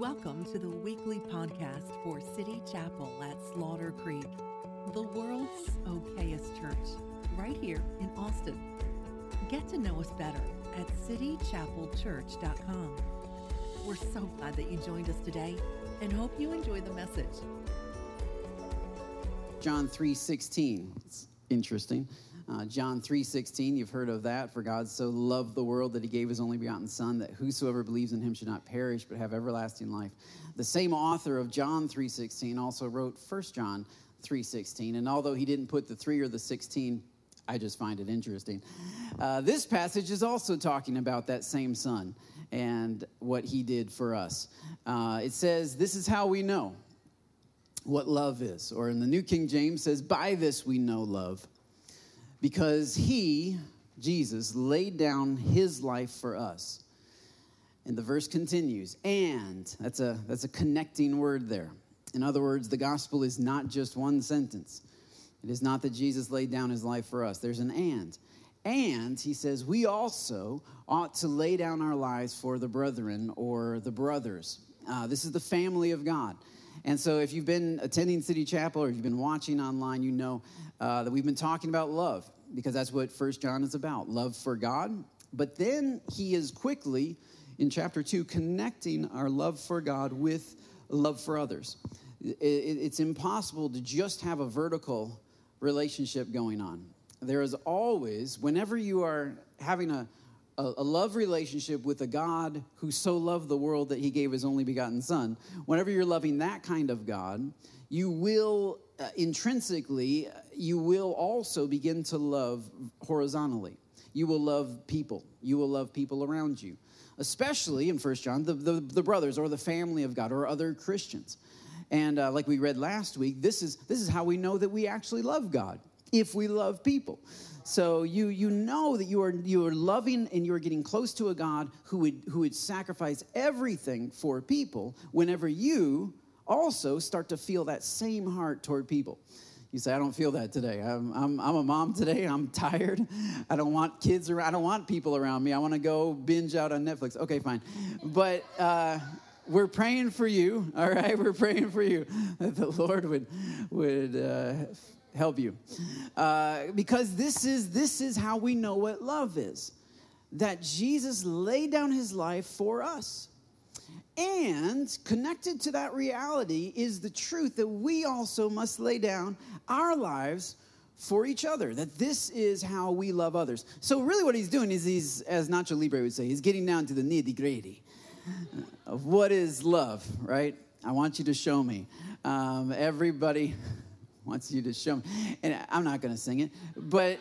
Welcome to the weekly podcast for City Chapel at Slaughter Creek, the world's okayest church, right here in Austin. Get to know us better at citychapelchurch.com. We're so glad that you joined us today and hope you enjoy the message. John 3:16. It's interesting. Uh, John 3:16, you've heard of that. For God so loved the world that he gave his only begotten son that whosoever believes in him should not perish but have everlasting life. The same author of John 3:16 also wrote 1 John 3:16, and although he didn't put the 3 or the 16, I just find it interesting. Uh, this passage is also talking about that same son and what he did for us. Uh, it says, "This is how we know what love is," or in the New King James says, "By this we know love." Because he, Jesus, laid down his life for us. And the verse continues, and that's a that's a connecting word there. In other words, the gospel is not just one sentence. It is not that Jesus laid down his life for us. There's an and. And he says, we also ought to lay down our lives for the brethren or the brothers. Uh, this is the family of God. And so, if you've been attending City Chapel or if you've been watching online, you know uh, that we've been talking about love because that's what First John is about love for God. But then he is quickly, in chapter 2, connecting our love for God with love for others. It's impossible to just have a vertical relationship going on. There is always, whenever you are having a, a, love relationship with a God who so loved the world that he gave his only begotten Son, whenever you're loving that kind of God, you will uh, intrinsically, you will also begin to love horizontally. You will love people. You will love people around you, especially in First John, the, the, the, brothers or the family of God or other Christians. And uh, like we read last week, this is, this is how we know that we actually love God, if we love people. So you, you know that you are, you are loving and you are getting close to a God who would, who would sacrifice everything for people whenever you also start to feel that same heart toward people. You say, I don't feel that today. I'm, I'm, I'm, a mom today. I'm tired. I don't want kids around. I don't want people around me. I want to go binge out on Netflix. Okay, fine. But uh, we're praying for you, all right? We're praying for you that the Lord would, would uh, help you. Uh, because this is, this is how we know what love is that Jesus laid down his life for us. And connected to that reality is the truth that we also must lay down our lives for each other, that this is how we love others. So, really, what he's doing is he's, as Nacho Libre would say, he's getting down to the nitty gritty of what is love, right? I want you to show me. Um, everybody wants you to show me. And I'm not going to sing it, but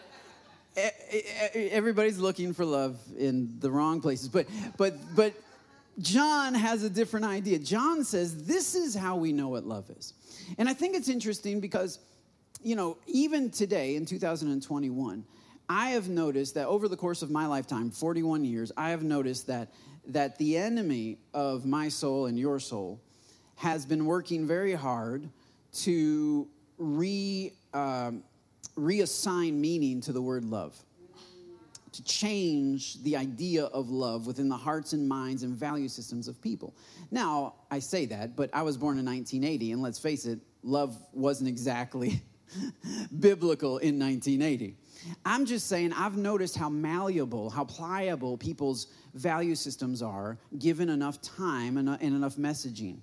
everybody's looking for love in the wrong places. But, but, but, John has a different idea. John says, This is how we know what love is. And I think it's interesting because, you know, even today in 2021, I have noticed that over the course of my lifetime, 41 years, I have noticed that, that the enemy of my soul and your soul has been working very hard to re, uh, reassign meaning to the word love to change the idea of love within the hearts and minds and value systems of people. Now, I say that, but I was born in 1980, and let's face it, love wasn't exactly biblical in 1980. I'm just saying, I've noticed how malleable, how pliable people's value systems are given enough time and, uh, and enough messaging.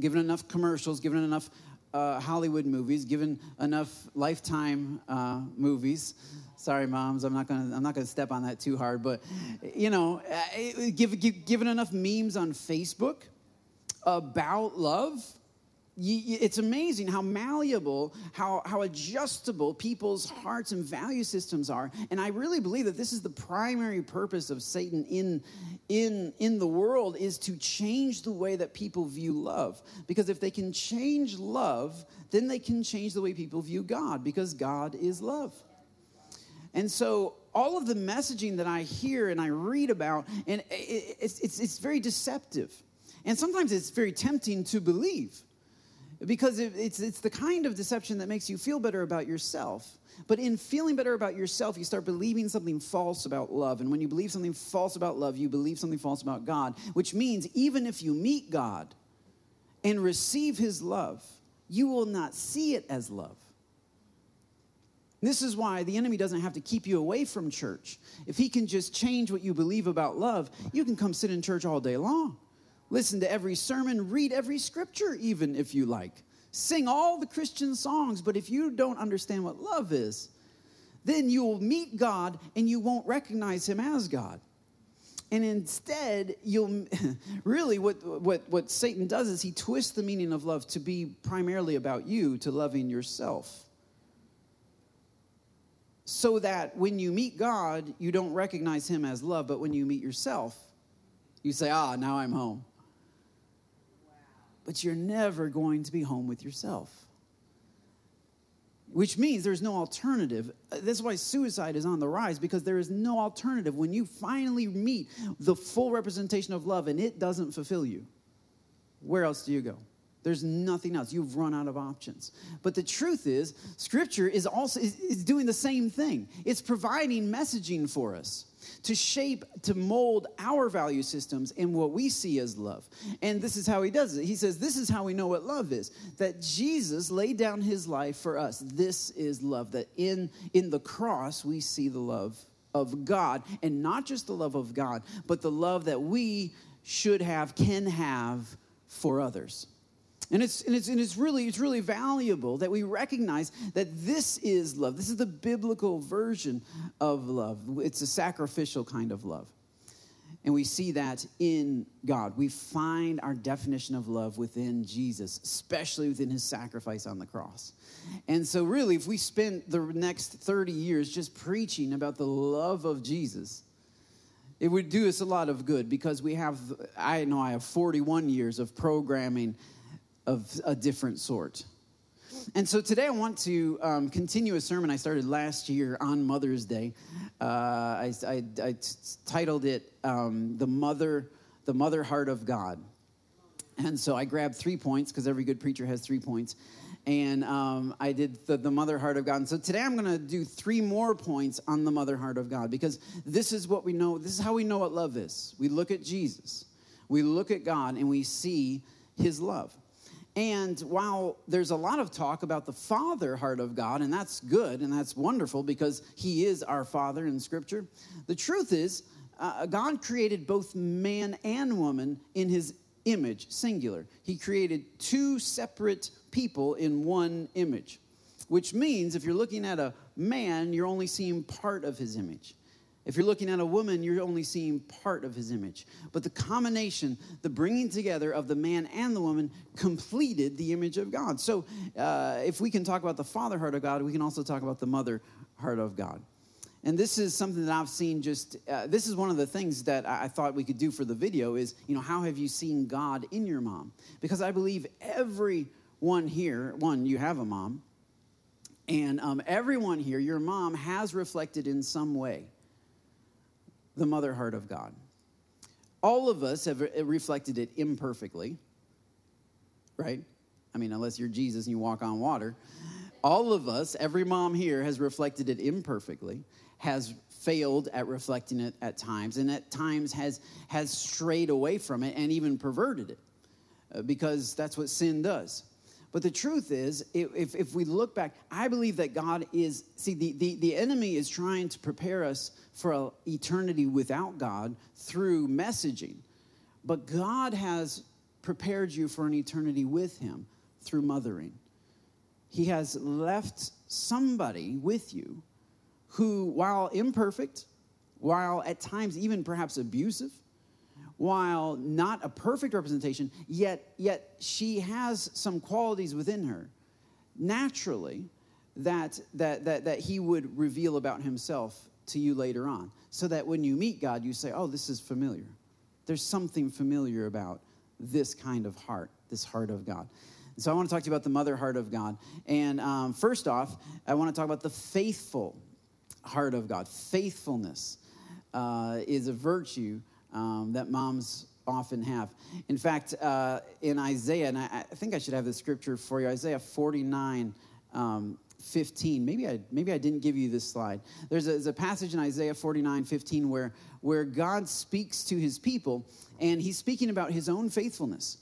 Given enough commercials, given enough uh, Hollywood movies, given enough Lifetime uh, movies. Sorry, moms, I'm not gonna I'm not gonna step on that too hard, but you know, uh, give, give, given enough memes on Facebook about love it's amazing how malleable, how, how adjustable people's hearts and value systems are. And I really believe that this is the primary purpose of Satan in, in, in the world is to change the way that people view love. Because if they can change love, then they can change the way people view God, because God is love. And so all of the messaging that I hear and I read about, and it's, it's, it's very deceptive. And sometimes it's very tempting to believe because it's, it's the kind of deception that makes you feel better about yourself. But in feeling better about yourself, you start believing something false about love. And when you believe something false about love, you believe something false about God, which means even if you meet God and receive his love, you will not see it as love. This is why the enemy doesn't have to keep you away from church. If he can just change what you believe about love, you can come sit in church all day long. Listen to every sermon, read every scripture, even if you like. Sing all the Christian songs, but if you don't understand what love is, then you will meet God and you won't recognize him as God. And instead, you'll really what, what, what Satan does is he twists the meaning of love to be primarily about you, to loving yourself. So that when you meet God, you don't recognize him as love, but when you meet yourself, you say, Ah, now I'm home but you're never going to be home with yourself. Which means there's no alternative. Uh, that's why suicide is on the rise because there is no alternative when you finally meet the full representation of love and it doesn't fulfill you. Where else do you go? There's nothing else. You've run out of options. But the truth is, Scripture is also is, is doing the same thing. It's providing messaging for us to shape, to mold our value systems in what we see as love. And this is how he does it. He says, This is how we know what love is that Jesus laid down his life for us. This is love, that in, in the cross we see the love of God, and not just the love of God, but the love that we should have, can have for others. And it's, and it's, and it's really it's really valuable that we recognize that this is love. This is the biblical version of love. It's a sacrificial kind of love. And we see that in God. We find our definition of love within Jesus, especially within his sacrifice on the cross. And so, really, if we spend the next 30 years just preaching about the love of Jesus, it would do us a lot of good because we have, I know I have 41 years of programming of a different sort. And so today I want to um, continue a sermon I started last year on Mother's Day. Uh, I, I, I t- titled it um, "The Mother, the Mother Heart of God." And so I grabbed three points because every good preacher has three points, and um, I did the, the Mother Heart of God. And so today I'm going to do three more points on the Mother Heart of God because this is what we know. This is how we know what love is. We look at Jesus, we look at God, and we see His love. And while there's a lot of talk about the Father heart of God, and that's good and that's wonderful because He is our Father in Scripture, the truth is, uh, God created both man and woman in His image, singular. He created two separate people in one image, which means if you're looking at a man, you're only seeing part of his image. If you're looking at a woman, you're only seeing part of his image. But the combination, the bringing together of the man and the woman completed the image of God. So uh, if we can talk about the father heart of God, we can also talk about the mother heart of God. And this is something that I've seen just, uh, this is one of the things that I thought we could do for the video is, you know, how have you seen God in your mom? Because I believe everyone here, one, you have a mom, and um, everyone here, your mom has reflected in some way the mother heart of God. All of us have reflected it imperfectly, right? I mean, unless you're Jesus and you walk on water. All of us, every mom here has reflected it imperfectly, has failed at reflecting it at times, and at times has, has strayed away from it and even perverted it uh, because that's what sin does. But the truth is, if, if we look back, I believe that God is, see, the, the, the enemy is trying to prepare us for eternity without God through messaging. But God has prepared you for an eternity with Him through mothering. He has left somebody with you who, while imperfect, while at times even perhaps abusive, while not a perfect representation, yet, yet she has some qualities within her naturally that, that, that, that he would reveal about himself to you later on. So that when you meet God, you say, oh, this is familiar. There's something familiar about this kind of heart, this heart of God. So I want to talk to you about the mother heart of God. And um, first off, I want to talk about the faithful heart of God. Faithfulness uh, is a virtue um, that moms often have. In fact, uh, in Isaiah, and I, I, think I should have the scripture for you Isaiah 49. Um, 15 maybe i maybe i didn't give you this slide there's a, there's a passage in isaiah 49 15 where where god speaks to his people and he's speaking about his own faithfulness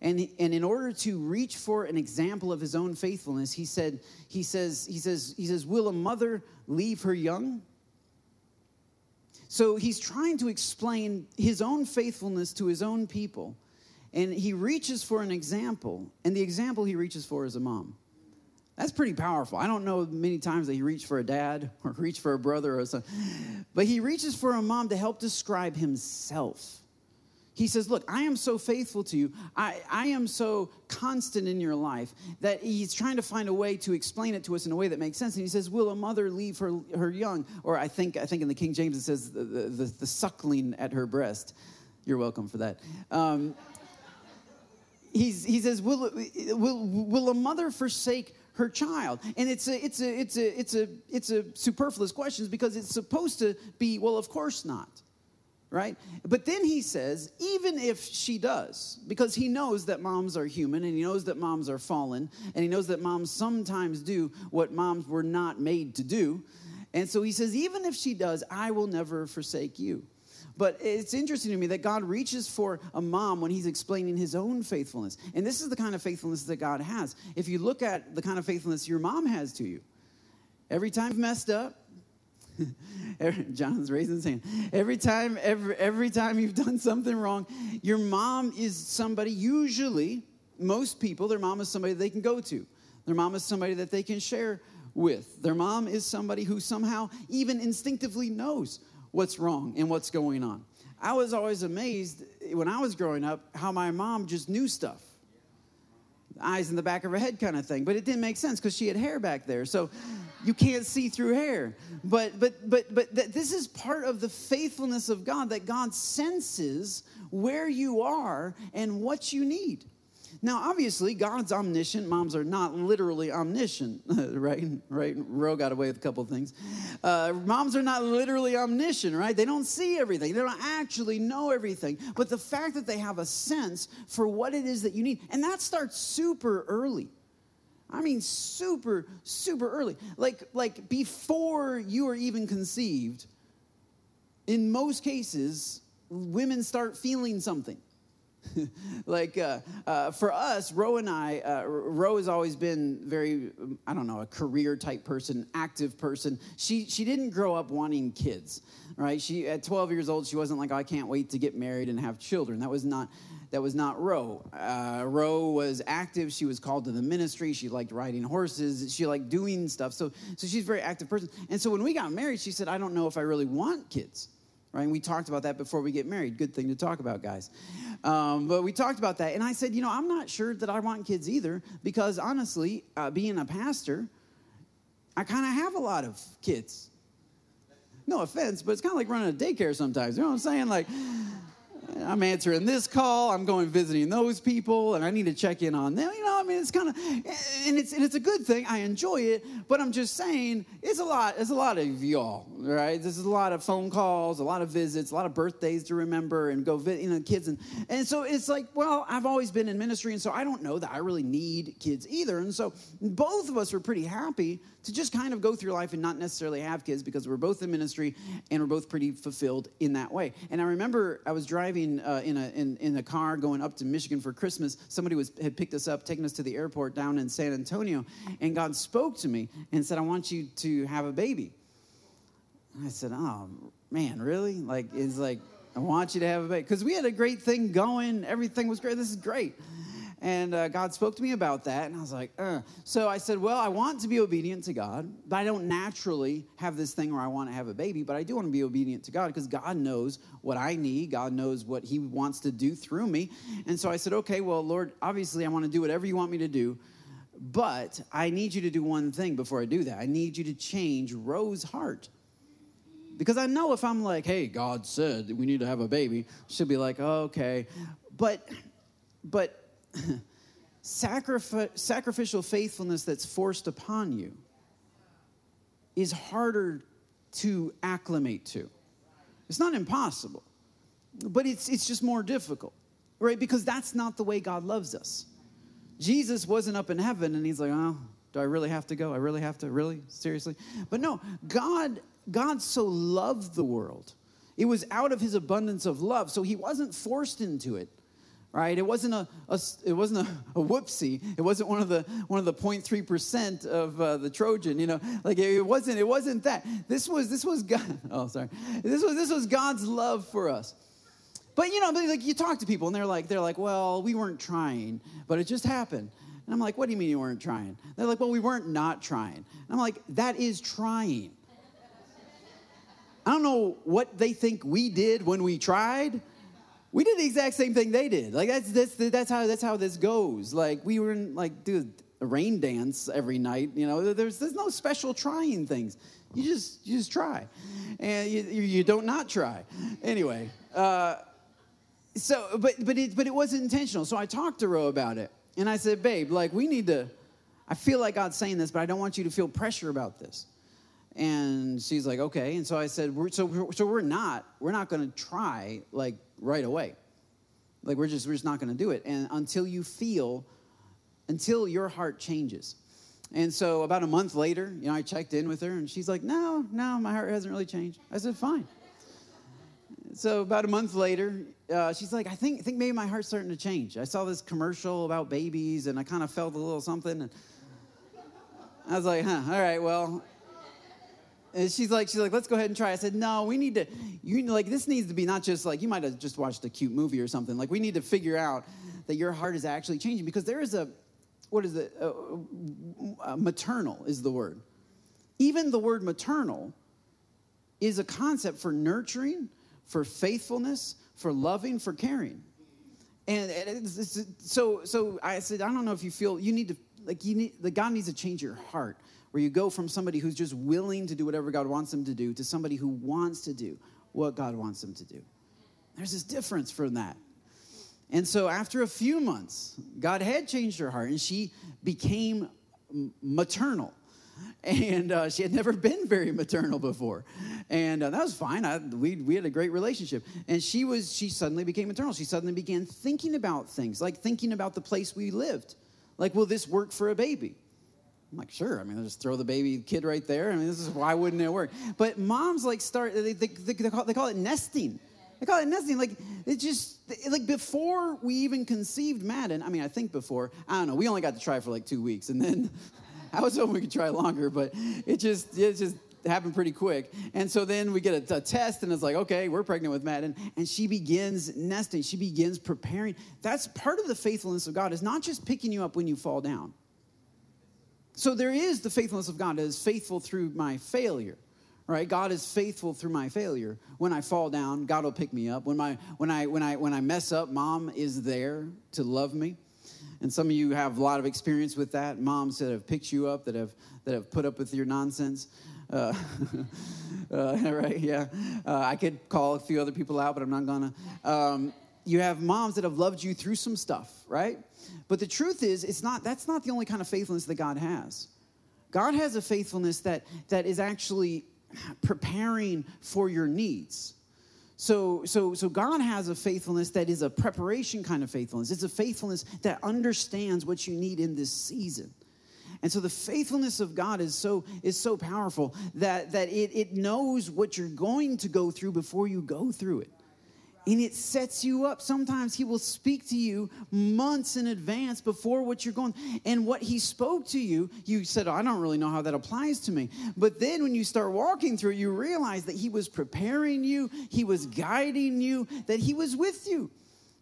and, and in order to reach for an example of his own faithfulness he said he says he says he says will a mother leave her young so he's trying to explain his own faithfulness to his own people and he reaches for an example and the example he reaches for is a mom that's pretty powerful. I don't know many times that he reached for a dad or reached for a brother or something, but he reaches for a mom to help describe himself. He says, Look, I am so faithful to you. I, I am so constant in your life that he's trying to find a way to explain it to us in a way that makes sense. And he says, Will a mother leave her, her young? Or I think, I think in the King James it says, the, the, the suckling at her breast. You're welcome for that. Um, he's, he says, will, will, will a mother forsake her child and it's a it's a it's a it's a it's a superfluous question because it's supposed to be well of course not right but then he says even if she does because he knows that moms are human and he knows that moms are fallen and he knows that moms sometimes do what moms were not made to do and so he says even if she does i will never forsake you but it's interesting to me that God reaches for a mom when he's explaining his own faithfulness. And this is the kind of faithfulness that God has. If you look at the kind of faithfulness your mom has to you, every time you've messed up, John's raising his hand. Every time, every, every time you've done something wrong, your mom is somebody, usually, most people, their mom is somebody they can go to. Their mom is somebody that they can share with. Their mom is somebody who somehow even instinctively knows what's wrong and what's going on. I was always amazed when I was growing up how my mom just knew stuff. Eyes in the back of her head kind of thing. But it didn't make sense because she had hair back there. So you can't see through hair. But but but but th- this is part of the faithfulness of God that God senses where you are and what you need. Now, obviously, God's omniscient. Moms are not literally omniscient, right? Right? Roe got away with a couple things. Uh, moms are not literally omniscient, right? They don't see everything. They don't actually know everything. But the fact that they have a sense for what it is that you need, and that starts super early. I mean, super, super early. Like, like before you are even conceived. In most cases, women start feeling something like uh, uh, for us, Roe and I, uh, Roe has always been very, I don't know, a career type person, active person. She she didn't grow up wanting kids, right? She at 12 years old, she wasn't like, oh, I can't wait to get married and have children. That was not that was not Roe. Uh, Roe was active. She was called to the ministry. She liked riding horses. She liked doing stuff. So so she's a very active person. And so when we got married, she said, I don't know if I really want kids right? And we talked about that before we get married. Good thing to talk about, guys. Um, but we talked about that, and I said, you know, I'm not sure that I want kids either because honestly, uh, being a pastor, I kind of have a lot of kids. No offense, but it's kind of like running a daycare sometimes. You know what I'm saying? Like, I'm answering this call, I'm going visiting those people, and I need to check in on them. You know, I mean, it's kind of, and it's and it's a good thing. I enjoy it, but I'm just saying, it's a lot. It's a lot of y'all, right? This is a lot of phone calls, a lot of visits, a lot of birthdays to remember, and go visit, you know, kids, and and so it's like, well, I've always been in ministry, and so I don't know that I really need kids either, and so both of us were pretty happy to just kind of go through life and not necessarily have kids because we're both in ministry and we're both pretty fulfilled in that way. And I remember I was driving uh, in, a, in, in a car going up to Michigan for Christmas. Somebody was, had picked us up, taken us to the airport down in San Antonio, and God spoke to me and said, I want you to have a baby. And I said, Oh, man, really? Like, it's like, I want you to have a baby. Because we had a great thing going, everything was great. This is great. And uh, God spoke to me about that, and I was like, uh. so I said, well, I want to be obedient to God, but I don't naturally have this thing where I want to have a baby, but I do want to be obedient to God because God knows what I need. God knows what He wants to do through me. And so I said, okay, well, Lord, obviously I want to do whatever you want me to do, but I need you to do one thing before I do that. I need you to change Rose's heart. Because I know if I'm like, hey, God said we need to have a baby, she'll be like, oh, okay. But, but, sacrificial faithfulness that's forced upon you is harder to acclimate to. It's not impossible, but it's, it's just more difficult, right? Because that's not the way God loves us. Jesus wasn't up in heaven and he's like, oh, do I really have to go? I really have to? Really? Seriously? But no, God, God so loved the world. It was out of his abundance of love. So he wasn't forced into it right? It wasn't a, a it wasn't a, a, whoopsie. It wasn't one of the one of the 0.3 percent of uh, the Trojan. You know, like it wasn't it wasn't that. This was this was God. Oh, sorry. This was this was God's love for us. But you know, but like you talk to people and they're like, they're like, well, we weren't trying, but it just happened. And I'm like, what do you mean you weren't trying? They're like, well, we weren't not trying. And I'm like, that is trying. I don't know what they think we did when we tried. We did the exact same thing they did. Like that's that's that's how that's how this goes. Like we were in like dude a rain dance every night. You know, there's there's no special trying things. You just you just try, and you you don't not try. Anyway. Uh, so but but it but it wasn't intentional so i talked to Roe about it and i said babe like we need to i feel like god's saying this but i don't want you to feel pressure about this and she's like okay and so i said we're, so, so we're not we're not going to try like right away like we're just we're just not going to do it and until you feel until your heart changes and so about a month later you know i checked in with her and she's like no no my heart hasn't really changed i said fine so about a month later, uh, she's like, I think, I think maybe my heart's starting to change. I saw this commercial about babies, and I kind of felt a little something. And I was like, huh, all right, well. And she's like, she's like, let's go ahead and try. I said, no, we need to, you know, like, this needs to be not just like, you might have just watched a cute movie or something. Like, we need to figure out that your heart is actually changing because there is a, what is it? Uh, uh, maternal is the word. Even the word maternal is a concept for nurturing for faithfulness, for loving, for caring. And it's, it's, so, so I said, I don't know if you feel you need to, like, you need, the God needs to change your heart, where you go from somebody who's just willing to do whatever God wants them to do to somebody who wants to do what God wants them to do. There's this difference from that. And so after a few months, God had changed her heart and she became maternal. And uh, she had never been very maternal before. And uh, that was fine. I, we, we had a great relationship. And she was she suddenly became maternal. She suddenly began thinking about things like thinking about the place we lived. Like will this work for a baby i'm like sure i mean I'll just throw the baby kid right there i mean this is why wouldn't it work but moms like start they, they, they, they call, call it nesting they call it nesting. Like it just like before we even conceived Madden. I mean, I think before. I don't know. We only got to try for like two weeks, and then I was hoping we could try longer, but it just it just happened pretty quick. And so then we get a, a, test, and it's like, okay, we're pregnant with Madden. And she begins nesting. She begins preparing. That's part of the faithfulness of God, is not just picking you up when you fall down. So there is the faithfulness of God that is faithful through my failure. Right? God is faithful through my failure. When I fall down, God will pick me up. When my when I when I when I mess up, mom is there to love me. And some of you have a lot of experience with that. Moms that have picked you up, that have that have put up with your nonsense. Uh, uh, right? Yeah. Uh, I could call a few other people out, but I'm not gonna. Um, you have moms that have loved you through some stuff, right? But the truth is, it's not. That's not the only kind of faithfulness that God has. God has a faithfulness that that is actually preparing for your needs. So, so, so God has a faithfulness that is a preparation kind of faithfulness. It's a faithfulness that understands what you need in this season. And so the faithfulness of God is so is so powerful that, that it, it knows what you're going to go through before you go through it and it sets you up. Sometimes he will speak to you months in advance before what you're going. And what he spoke to you, you said, I don't really know how that applies to me. But then when you start walking through you realize that he was preparing you, he was guiding you, that he was with you.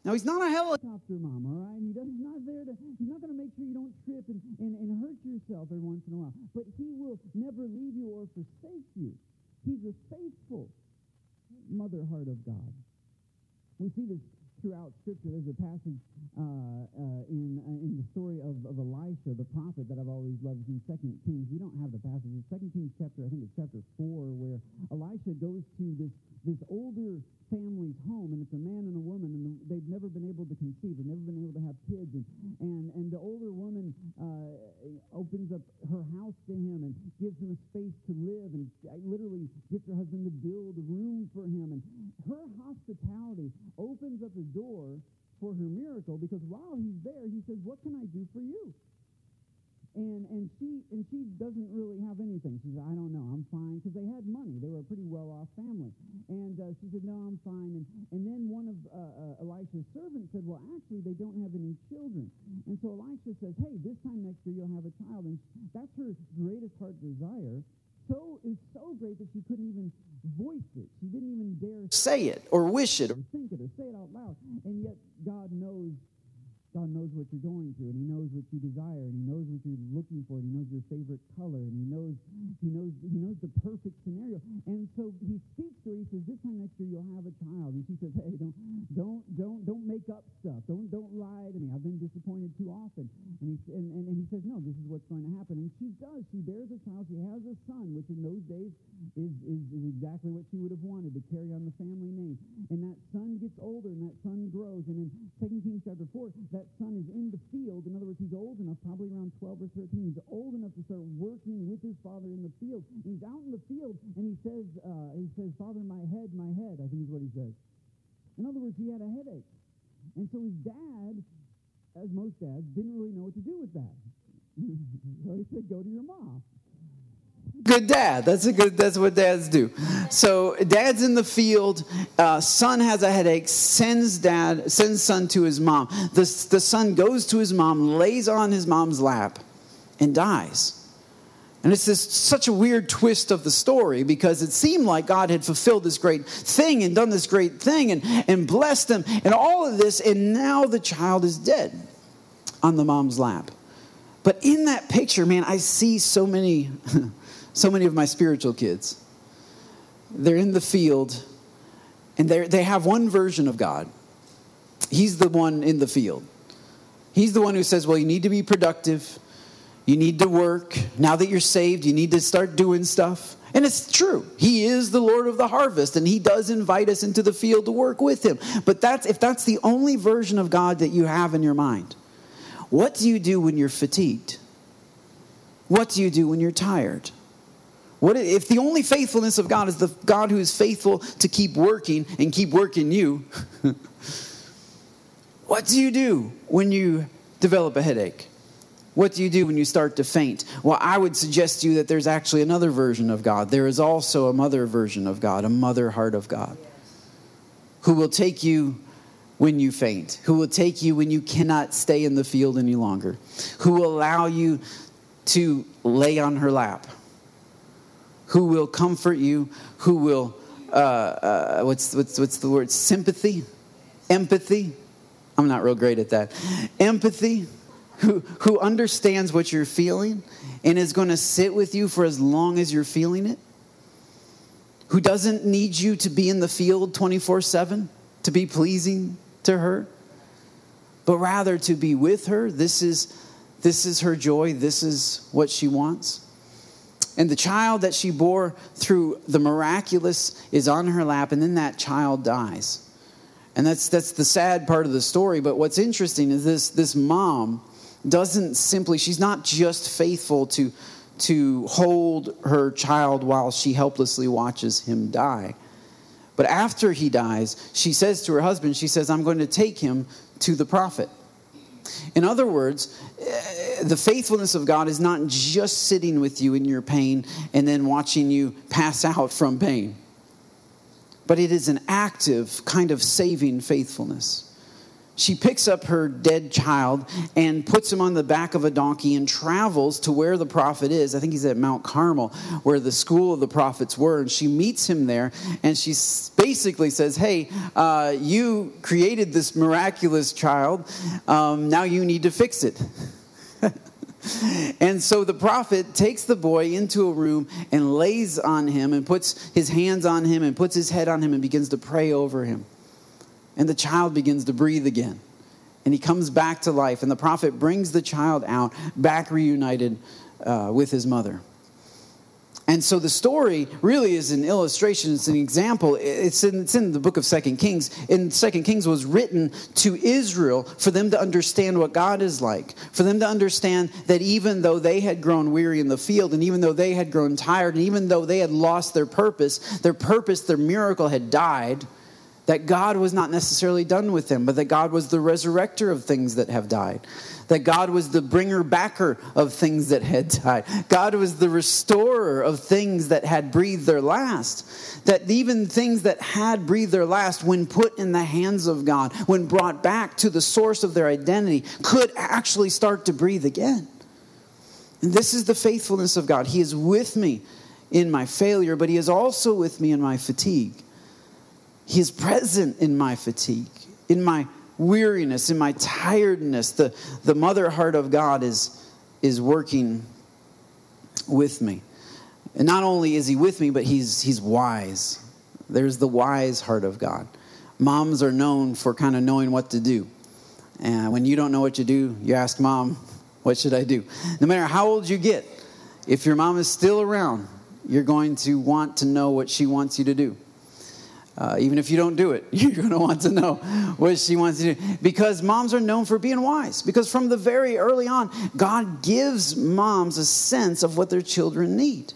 Now he's not a helicopter mom, all right? He he's not there to, he's not going to make sure you don't trip and, and, and hurt yourself every once in a while. But he will never leave you or forsake you. He's a faithful mother heart of God. We see this throughout Scripture. There's a passage uh, uh, in uh, in the story of, of Elisha, the prophet, that I've always loved in Second Kings. We don't have the passage. In Second Kings chapter, I think it's chapter four, where Elisha goes to this this older family's home, and it's a man and a woman, and they've never been able to conceive, they've never been able to have kids, and and, and the older woman uh, opens up her house to him and gives him a space to live, and literally gets her husband to build a room for him, and her hospitality opens up the door for her miracle because while he's there, he says, What can I do for you? And, and she and she doesn't really have anything. She said, I don't know, I'm fine. Because they had money. They were a pretty well-off family. And uh, she said, no, I'm fine. And, and then one of uh, uh, Elisha's servants said, well, actually, they don't have any children. And so Elisha says, hey, this time next year you'll have a child. And that's her greatest heart desire. So it was so great that she couldn't even voice it. She didn't even dare say it or wish it or think it or say it out loud. And yet God knows God knows what you're going through, and He knows what you desire, and He knows what you're looking for, and He knows your favorite color, and He knows He knows He knows the perfect scenario. And so He speaks to her. He says, "This time next year you'll have a child." And she says, "Hey, don't don't don't don't make up stuff. Don't don't lie to me. I've been disappointed too often." And he and, and, and he says, "No, this is what's going to happen." And she does. She bears a child. She has a son, which in those days is is, is exactly what she would have wanted to carry on the family name. And that son gets older, and that son grows. And in Second Kings chapter four, that that son is in the field. In other words, he's old enough, probably around 12 or 13. He's old enough to start working with his father in the field. He's out in the field, and he says, uh, he says, Father, my head, my head, I think is what he says. In other words, he had a headache. And so his dad, as most dads, didn't really know what to do with that. so he said, go to your mom good dad. That's a good. That's what dads do. So dad's in the field. Uh, son has a headache. Sends dad. Sends son to his mom. The the son goes to his mom, lays on his mom's lap, and dies. And it's this such a weird twist of the story because it seemed like God had fulfilled this great thing and done this great thing and, and blessed them and all of this, and now the child is dead on the mom's lap. But in that picture, man, I see so many so many of my spiritual kids. They're in the field and they have one version of God. He's the one in the field. He's the one who says, Well, you need to be productive. You need to work. Now that you're saved, you need to start doing stuff. And it's true. He is the Lord of the harvest, and He does invite us into the field to work with Him. But that's if that's the only version of God that you have in your mind, what do you do when you're fatigued? What do you do when you're tired? What if the only faithfulness of God is the God who is faithful to keep working and keep working you? what do you do when you develop a headache? What do you do when you start to faint? Well, I would suggest to you that there's actually another version of God. There is also a mother version of God, a mother heart of God, who will take you when you faint, who will take you when you cannot stay in the field any longer, who will allow you to lay on her lap who will comfort you, who will, uh, uh, what's, what's, what's the word? Sympathy? Empathy? I'm not real great at that. Empathy, who, who understands what you're feeling and is going to sit with you for as long as you're feeling it, who doesn't need you to be in the field 24 7 to be pleasing to her, but rather to be with her. This is, this is her joy, this is what she wants. And the child that she bore through the miraculous is on her lap, and then that child dies. And that's, that's the sad part of the story. But what's interesting is this, this mom doesn't simply, she's not just faithful to, to hold her child while she helplessly watches him die. But after he dies, she says to her husband, she says, I'm going to take him to the prophet. In other words, eh, the faithfulness of God is not just sitting with you in your pain and then watching you pass out from pain, but it is an active kind of saving faithfulness she picks up her dead child and puts him on the back of a donkey and travels to where the prophet is. I think he's at Mount Carmel, where the school of the prophets were. And she meets him there and she basically says, Hey, uh, you created this miraculous child. Um, now you need to fix it. and so the prophet takes the boy into a room and lays on him and puts his hands on him and puts his head on him and begins to pray over him and the child begins to breathe again. And he comes back to life, and the prophet brings the child out, back reunited uh, with his mother. And so the story really is an illustration, it's an example. It's in, it's in the book of Second Kings. And Second Kings was written to Israel for them to understand what God is like, for them to understand that even though they had grown weary in the field, and even though they had grown tired, and even though they had lost their purpose, their purpose, their miracle had died that God was not necessarily done with them, but that God was the resurrector of things that have died. That God was the bringer backer of things that had died. God was the restorer of things that had breathed their last. That even things that had breathed their last, when put in the hands of God, when brought back to the source of their identity, could actually start to breathe again. And this is the faithfulness of God. He is with me in my failure, but He is also with me in my fatigue. He is present in my fatigue, in my weariness, in my tiredness. The, the mother heart of God is, is working with me. And not only is he with me, but he's, he's wise. There's the wise heart of God. Moms are known for kind of knowing what to do. And when you don't know what to do, you ask mom, What should I do? No matter how old you get, if your mom is still around, you're going to want to know what she wants you to do. Uh, even if you don't do it, you're going to want to know what she wants to do. Because moms are known for being wise. Because from the very early on, God gives moms a sense of what their children need.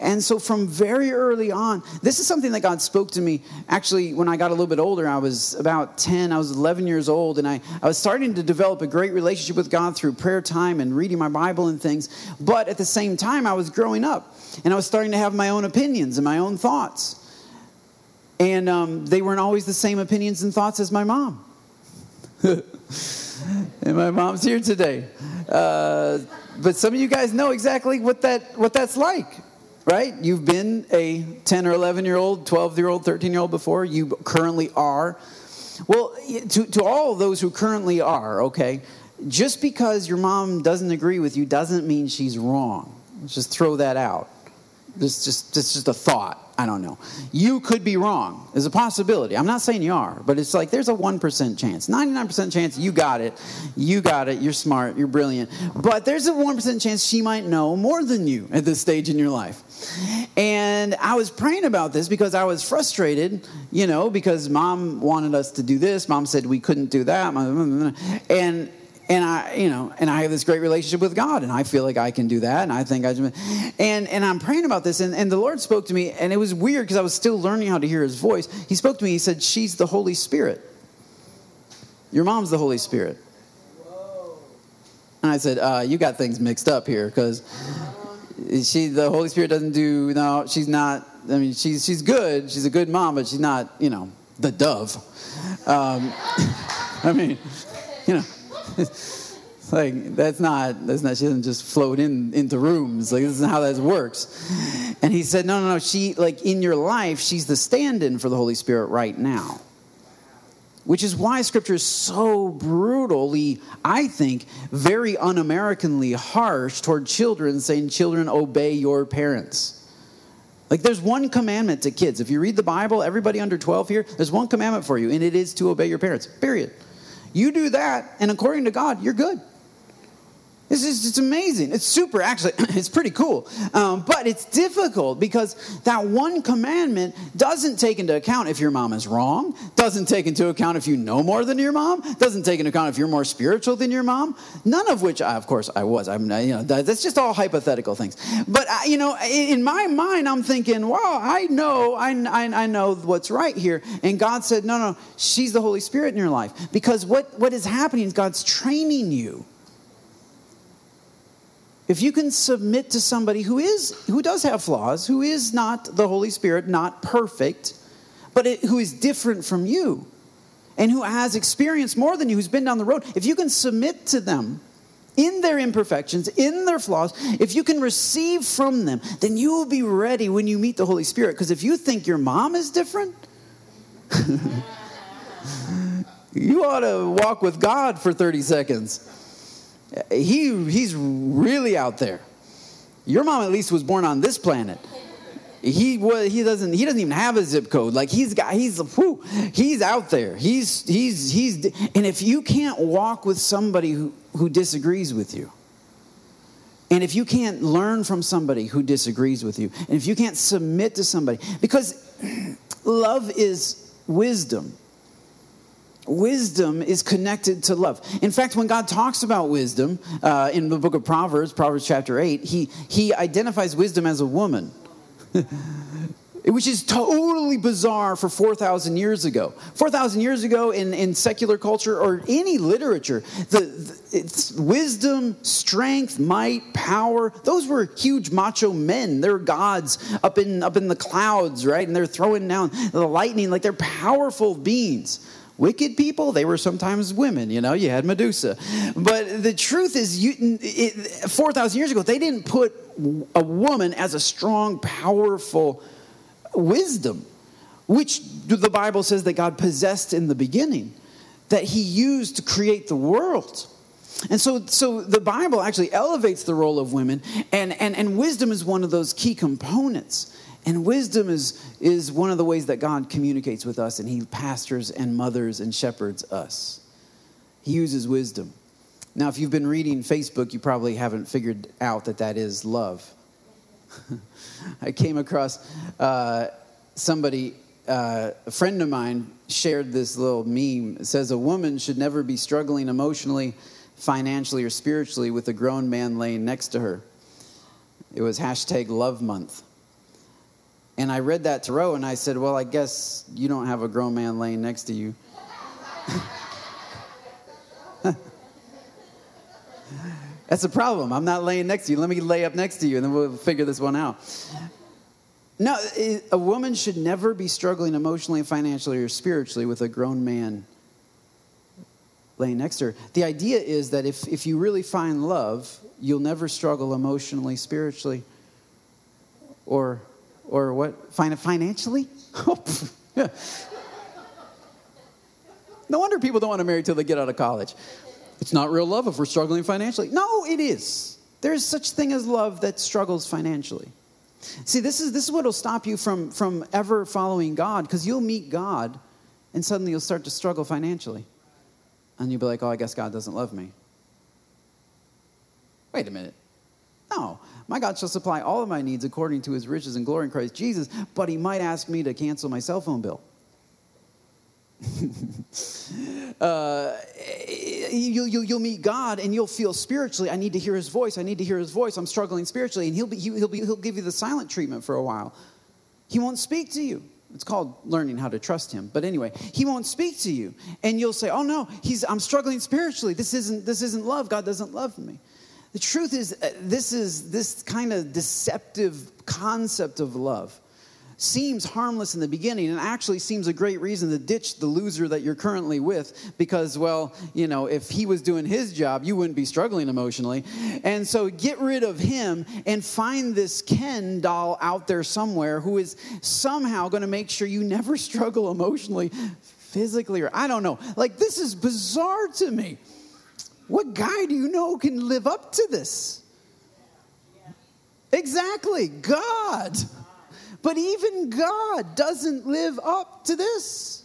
And so, from very early on, this is something that God spoke to me. Actually, when I got a little bit older, I was about 10, I was 11 years old, and I, I was starting to develop a great relationship with God through prayer time and reading my Bible and things. But at the same time, I was growing up, and I was starting to have my own opinions and my own thoughts. And um, they weren't always the same opinions and thoughts as my mom. and my mom's here today. Uh, but some of you guys know exactly what, that, what that's like, right? You've been a 10 or 11 year old, 12 year old, 13 year old before. You currently are. Well, to, to all those who currently are, okay, just because your mom doesn't agree with you doesn't mean she's wrong. Let's just throw that out. This just, this just a thought. I don't know. You could be wrong. There's a possibility. I'm not saying you are, but it's like there's a 1% chance. 99% chance you got it. You got it. You're smart. You're brilliant. But there's a 1% chance she might know more than you at this stage in your life. And I was praying about this because I was frustrated, you know, because mom wanted us to do this. Mom said we couldn't do that. And and I, you know, and I have this great relationship with God, and I feel like I can do that, and I think I, and and I'm praying about this, and, and the Lord spoke to me, and it was weird because I was still learning how to hear His voice. He spoke to me. He said, "She's the Holy Spirit. Your mom's the Holy Spirit." And I said, uh, "You got things mixed up here, because she, the Holy Spirit, doesn't do. No, she's not. I mean, she's she's good. She's a good mom, but she's not. You know, the dove. Um, I mean, you know." like that's not that's not she doesn't just float in into rooms. Like this is how that works. And he said no no no she like in your life she's the stand-in for the holy spirit right now. Which is why scripture is so brutally i think very un-americanly harsh toward children saying children obey your parents. Like there's one commandment to kids. If you read the bible everybody under 12 here there's one commandment for you and it is to obey your parents period you do that, and according to God, you're good. It's just, it's amazing. It's super, actually, it's pretty cool. Um, but it's difficult because that one commandment doesn't take into account if your mom is wrong, doesn't take into account if you know more than your mom, doesn't take into account if you're more spiritual than your mom. None of which, I, of course, I was. I'm, you know, that's just all hypothetical things. But, you know, in my mind, I'm thinking, wow, I know, I, I, I know what's right here. And God said, no, no, she's the Holy Spirit in your life. Because what, what is happening is God's training you if you can submit to somebody who is who does have flaws who is not the holy spirit not perfect but it, who is different from you and who has experienced more than you who's been down the road if you can submit to them in their imperfections in their flaws if you can receive from them then you will be ready when you meet the holy spirit. Because if you think your mom is different you ought to walk with god for 30 seconds he, he's really out there. Your mom at least was born on this planet. He was, he doesn't he doesn't even have a zip code. Like he's got he's whew, he's out there. He's he's he's and if you can't walk with somebody who, who disagrees with you, and if you can't learn from somebody who disagrees with you, and if you can't submit to somebody, because love is wisdom. Wisdom is connected to love. In fact, when God talks about wisdom uh, in the book of Proverbs, Proverbs chapter 8, he, he identifies wisdom as a woman. which is totally bizarre for 4,000 years ago. 4,000 years ago in, in secular culture or any literature, the, the it's wisdom, strength, might, power, those were huge macho men. They're gods up in, up in the clouds, right? And they're throwing down the lightning like they're powerful beings. Wicked people, they were sometimes women, you know, you had Medusa. But the truth is, you, 4,000 years ago, they didn't put a woman as a strong, powerful wisdom, which the Bible says that God possessed in the beginning, that he used to create the world. And so, so the Bible actually elevates the role of women, and, and, and wisdom is one of those key components. And wisdom is, is one of the ways that God communicates with us, and He pastors and mothers and shepherds us. He uses wisdom. Now, if you've been reading Facebook, you probably haven't figured out that that is love. I came across uh, somebody, uh, a friend of mine, shared this little meme. It says, A woman should never be struggling emotionally, financially, or spiritually with a grown man laying next to her. It was hashtag love month. And I read that to Roe and I said, Well, I guess you don't have a grown man laying next to you. That's a problem. I'm not laying next to you. Let me lay up next to you and then we'll figure this one out. No, a woman should never be struggling emotionally, financially, or spiritually with a grown man laying next to her. The idea is that if, if you really find love, you'll never struggle emotionally, spiritually, or or what? Financially? no wonder people don't want to marry till they get out of college. It's not real love if we're struggling financially. No, it is. There's such thing as love that struggles financially. See, this is this is what will stop you from from ever following God because you'll meet God and suddenly you'll start to struggle financially. And you'll be like, "Oh, I guess God doesn't love me." Wait a minute. No. My God shall supply all of my needs according to his riches and glory in Christ Jesus, but he might ask me to cancel my cell phone bill. uh, you'll, you'll, you'll, meet God and you'll feel spiritually, I need to hear his voice. I need to hear his voice. I'm struggling spiritually. And he'll, be, he'll, be, he'll give you the silent treatment for a while. He won't speak to you. It's called learning how to trust him. But anyway, he won't speak to you. And you'll say, oh no, he's, I'm struggling spiritually. This isn't, this isn't love. God doesn't love me. The truth is, uh, this is this kind of deceptive concept of love seems harmless in the beginning and actually seems a great reason to ditch the loser that you're currently with because, well, you know, if he was doing his job, you wouldn't be struggling emotionally. And so get rid of him and find this Ken doll out there somewhere who is somehow going to make sure you never struggle emotionally, physically, or I don't know. Like, this is bizarre to me. What guy do you know can live up to this? Exactly, God. But even God doesn't live up to this.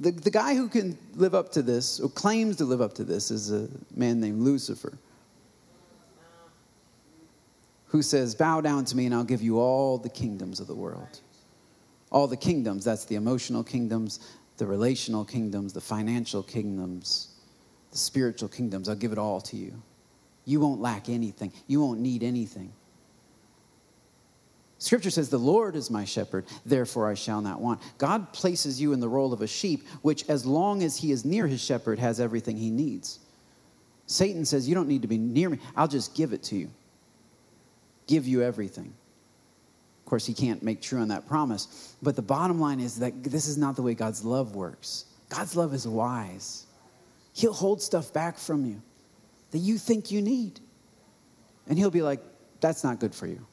The, the guy who can live up to this, or claims to live up to this, is a man named Lucifer, who says, Bow down to me and I'll give you all the kingdoms of the world. All the kingdoms, that's the emotional kingdoms, the relational kingdoms, the financial kingdoms, the spiritual kingdoms. I'll give it all to you. You won't lack anything, you won't need anything. Scripture says, The Lord is my shepherd, therefore I shall not want. God places you in the role of a sheep, which, as long as he is near his shepherd, has everything he needs. Satan says, You don't need to be near me. I'll just give it to you, give you everything. Of course, he can't make true on that promise. But the bottom line is that this is not the way God's love works. God's love is wise, He'll hold stuff back from you that you think you need. And He'll be like, That's not good for you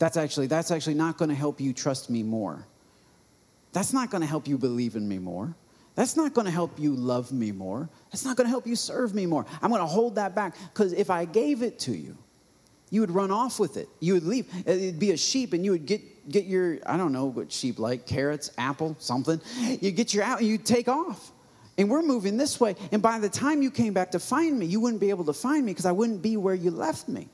that's actually that's actually not going to help you trust me more. That's not going to help you believe in me more. That's not going to help you love me more. That's not going to help you serve me more. I'm going to hold that back because if i gave it to you you would run off with it. You would leave uh, it'd be a sheep and you would get get your i don't know what sheep like carrots apple something. You get your out and you take off. And we're moving this way and by the time you came back to find me you wouldn't be able to find me because i wouldn't be where you left me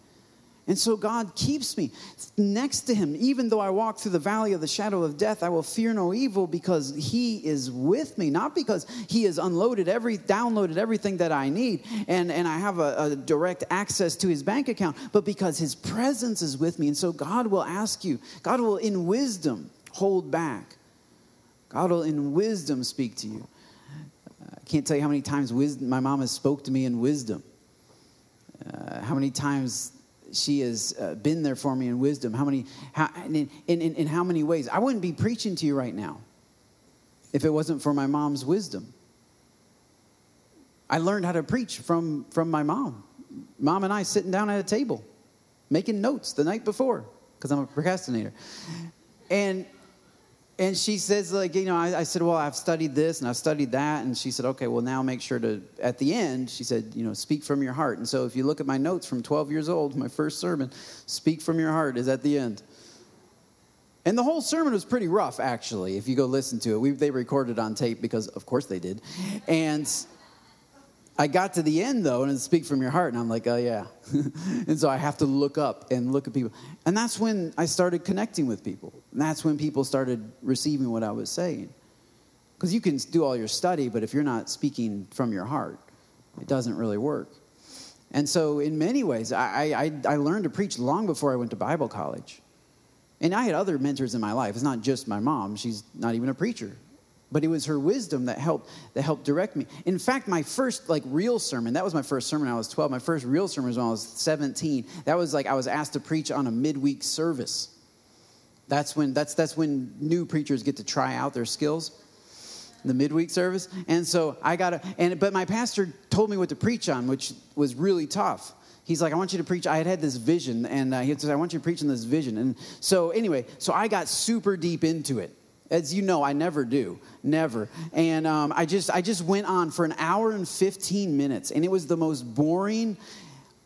And so God keeps me next to him. Even though I walk through the valley of the shadow of death, I will fear no evil because he is with me. Not because he has unloaded every, downloaded everything that I need and, and I have a, a direct access to his bank account, but because his presence is with me. And so God will ask you, God will in wisdom hold back. God will in wisdom speak to you. I can't tell you how many times wisdom, my mom has spoke to me in wisdom. Uh, how many times she has uh, been there for me in wisdom. How many, how, in, in, in how many ways? I wouldn't be preaching to you right now if it wasn't for my mom's wisdom. I learned how to preach from, from my mom. Mom and I sitting down at a table, making notes the night before, because I'm a procrastinator. And and she says like you know I, I, said well i've studied this and i've studied that. And she said okay well now make sure to at the end she said you know speak from your heart. And so if you look at my notes from 12 years old my first sermon speak from your heart is at the end. And the whole sermon was pretty rough actually if you go listen to it. We, they recorded on tape because of course they did. And I got to the end though, and it speak from your heart, and I'm like, oh yeah. and so I have to look up and look at people. And that's when I started connecting with people. And that's when people started receiving what I was saying. Because you can do all your study, but if you're not speaking from your heart, it doesn't really work. And so, in many ways, I, I, I learned to preach long before I went to Bible college. And I had other mentors in my life. It's not just my mom, she's not even a preacher but it was her wisdom that helped that helped direct me in fact my first like real sermon that was my first sermon i was 12 my first real sermon was when i was 17 that was like i was asked to preach on a midweek service that's when that's that's when new preachers get to try out their skills the midweek service and so i got a and but my pastor told me what to preach on which was really tough he's like, I want you to preach. I had had this vision, and uh, he said, I want you to preach in this vision. And so, anyway, so I got super deep into it. As you know, I never do, never. And um, I just, I just went on for an hour and 15 minutes, and it was the most boring,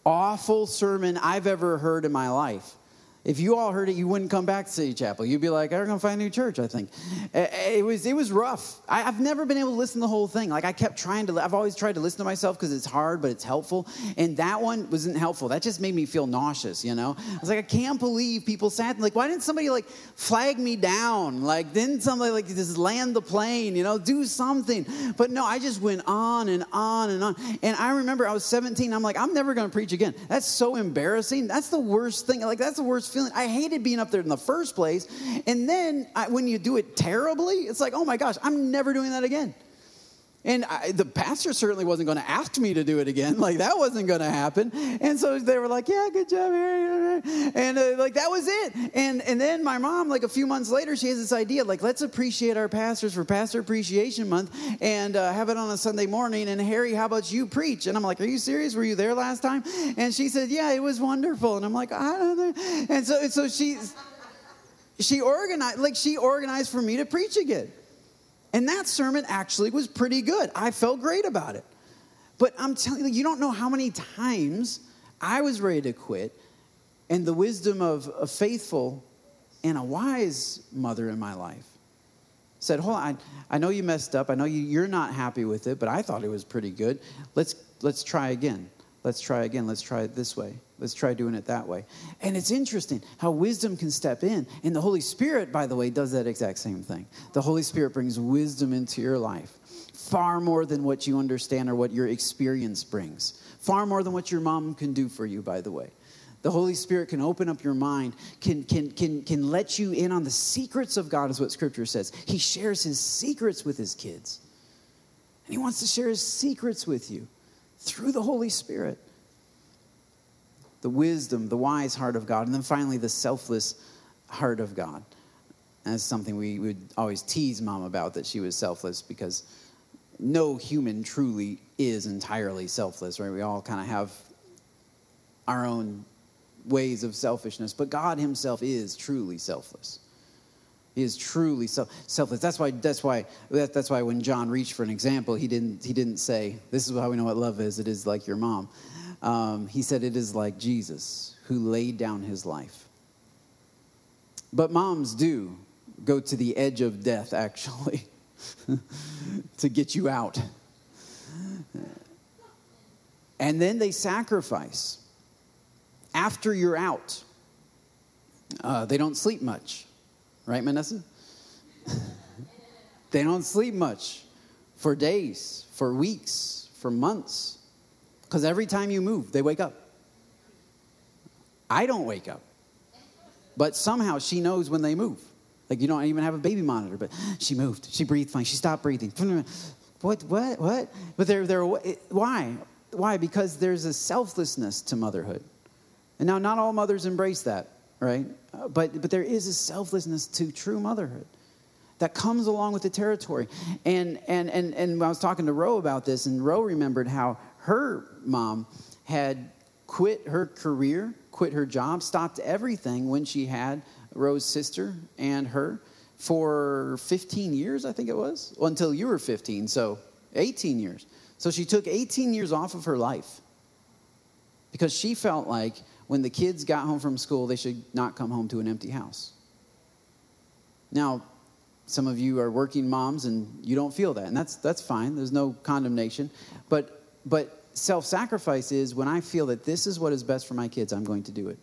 awful sermon I've ever heard in my life. If you all heard it, you wouldn't come back to City Chapel. You'd be like, "I'm gonna find a new church." I think eh, eh, it was it was rough. I, have never been able to listen to the whole thing. Like I kept trying to. I've always tried to listen to myself because it's hard, but it's helpful. And that one wasn't helpful. That just made me feel nauseous. You know, I was like, I can't believe people sat. Like, why didn't somebody like flag me down? Like, didn't somebody like just land the plane? You know, do something. But no, I just went on and on and on. And I remember I was 17. I'm like, I'm never gonna preach again. That's so embarrassing. That's the worst thing. Like, that's the worst feeling. I hated being up there in the first place. And then I, when you do it terribly, it's like, oh my gosh, I'm never doing that again. And I, the pastor certainly wasn't going to ask me to do it again. Like that wasn't going to happen. And so they were like, "Yeah, good job, Harry." And uh, like that was it. And and then my mom, like a few months later, she has this idea, like, let's appreciate our pastors for Pastor Appreciation Month and uh, have it on a Sunday morning. And Harry, how about you preach? And I'm like, "Are you serious? Were you there last time?" And she said, "Yeah, it was wonderful." And I'm like, "I don't know." And so so she she organized like she organized for me to preach again. And that sermon actually was pretty good. I felt great about it. But I'm telling you, you don't know how many times I was ready to quit, and the wisdom of a faithful and a wise mother in my life said, Hold on, I, know you messed up. I know you, you're not happy with it, but I thought it was pretty good. Let's, let's try again. Let's try again. Let's try it this way. Let's try doing it that way. And it's interesting how wisdom can step in. And the Holy Spirit, by the way, does that exact same thing. The Holy Spirit brings wisdom into your life far more than what you understand or what your experience brings, far more than what your mom can do for you, by the way. The Holy Spirit can open up your mind, can, can, can, can let you in on the secrets of God, is what Scripture says. He shares his secrets with his kids. And he wants to share his secrets with you through the Holy Spirit the wisdom, the wise heart of God, and then finally the selfless heart of God. That's something we would always tease mom about that she was selfless because no human truly is entirely selfless, right? We all kind of have our own ways of selfishness, but God Himself is truly selfless. He is truly selfless. That's why. That's why. That's why when John reached for an example, he didn't. He didn't say, "This is how we know what love is. It is like your mom." Um, he said, It is like Jesus who laid down his life. But moms do go to the edge of death, actually, to get you out. And then they sacrifice. after you're out, uh, they don't sleep much, right, Manessa? they don't sleep much for days, for weeks, for months, because every time you move, they wake up. I don't wake up, but somehow she knows when they move. Like you don't even have a baby monitor, but she moved, she breathed fine, she stopped breathing. What, what, what? But they're, they're, why? Why? Because there's a selflessness to motherhood. And now, not all mothers embrace that, right? Uh, but, but there is a selflessness to true motherhood that comes along with the territory. And, and, and, and I was talking to Roe about this, and Roe remembered how her mom had quit her career, quit her job, stopped everything when she had Rose's sister and her for 15 years, I think it was, well, until you were 15, so 18 years. So she took 18 years off of her life because she felt like when the kids got home from school, they should not come home to an empty house. Now, some of you are working moms and you don't feel that, and that's, that's fine. There's no condemnation. But, but self sacrifice is when I feel that this is what is best for my kids, I'm going to do it.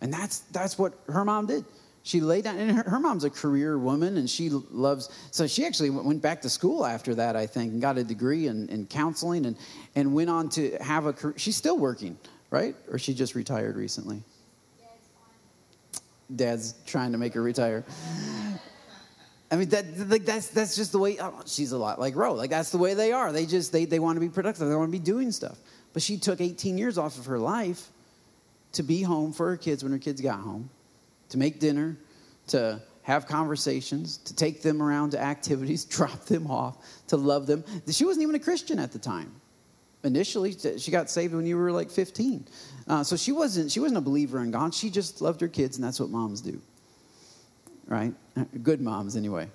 And that's, that's what her mom did. She laid down and her, her, mom's a career woman and she loves so she actually went back to school after that i think and got a degree in, in counseling and, and went on to have a career she's still working right? Or she just retired recently? Dad's trying to make her retire I mean that like that's that's just the way oh, she's a lot like Roe. Like that's the way they are. They just they they want to be productive. They want to be doing stuff. But she took 18 years off of her life to be home for her kids when her kids got home to make dinner, to have conversations, to take them around to activities, drop them off, to love them. She wasn't even a Christian at the time. Initially, she got saved when you were like 15. Uh, so she wasn't, she wasn't a believer in God. She just loved her kids, and that's what moms do. Right? Good moms, anyway.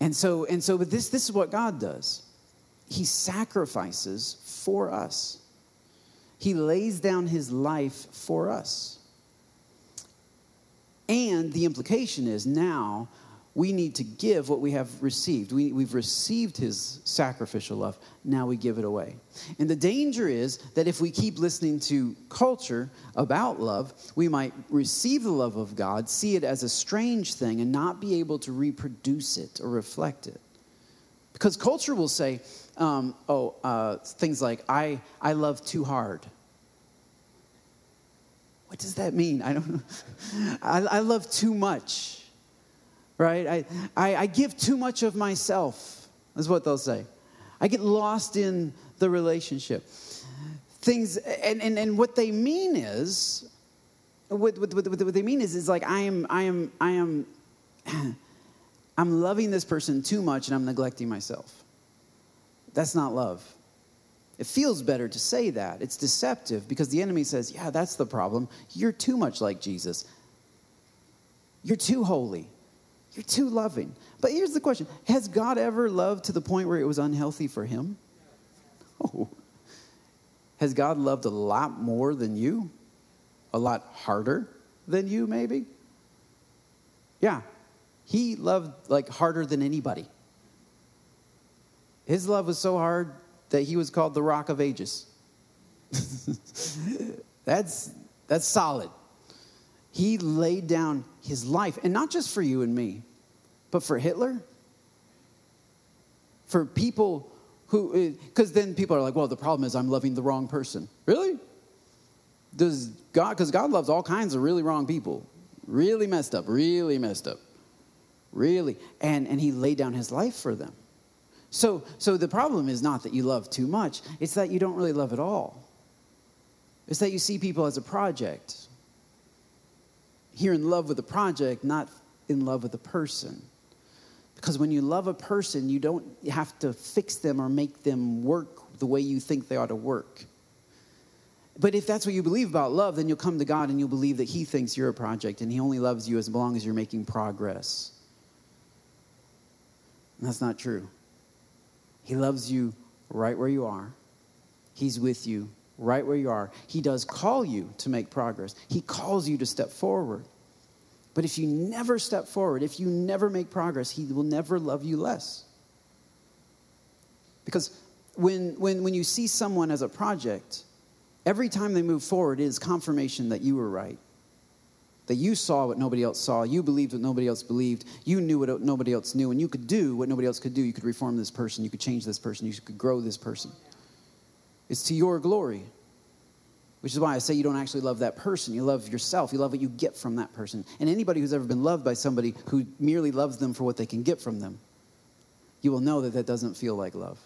And so, and so, but this, this is what God does. He sacrifices for us. He lays down his life for us. And the implication is now we need to give what we have received. We, we've received his sacrificial love. Now we give it away. And the danger is that if we keep listening to culture about love, we might receive the love of God, see it as a strange thing, and not be able to reproduce it or reflect it. Because culture will say, um, oh, uh, things like, I, I love too hard. What does that mean? I don't know. I, I love too much, right? I, I, I give too much of myself, is what they'll say. I get lost in the relationship. Things, and, and, and what they mean is, what, what, what, what they mean is, is like I am, I am, I am, I'm loving this person too much and I'm neglecting myself. That's not love. It feels better to say that. It's deceptive because the enemy says, Yeah, that's the problem. You're too much like Jesus. You're too holy. You're too loving. But here's the question Has God ever loved to the point where it was unhealthy for him? Oh. Has God loved a lot more than you? A lot harder than you, maybe? Yeah. He loved like harder than anybody. His love was so hard that he was called the Rock of Ages. that's, that's solid. He laid down his life, and not just for you and me, but for Hitler, for people who, because then people are like, well, the problem is I'm loving the wrong person. Really? Does God, because God loves all kinds of really wrong people, really messed up, really messed up, really. And, and he laid down his life for them. So, so the problem is not that you love too much, it's that you don't really love at all. It's that you see people as a project. You're in love with the project, not in love with the person. Because when you love a person, you don't have to fix them or make them work the way you think they ought to work. But if that's what you believe about love, then you'll come to God and you'll believe that He thinks you're a project and He only loves you as long as you're making progress. And that's not true. He loves you right where you are. He's with you right where you are. He does call you to make progress, He calls you to step forward. But if you never step forward, if you never make progress, He will never love you less. Because when, when, when you see someone as a project, Every time they move forward is confirmation that you were right. That you saw what nobody else saw. You believed what nobody else believed. You knew what nobody else knew. And you could do what nobody else could do. You could reform this person. You could change this person. You could grow this person. It's to your glory. Which is why I say you don't actually love that person. You love yourself. You love what you get from that person. And anybody who's ever been loved by somebody who merely loves them for what they can get from them, you will know that that doesn't feel like love.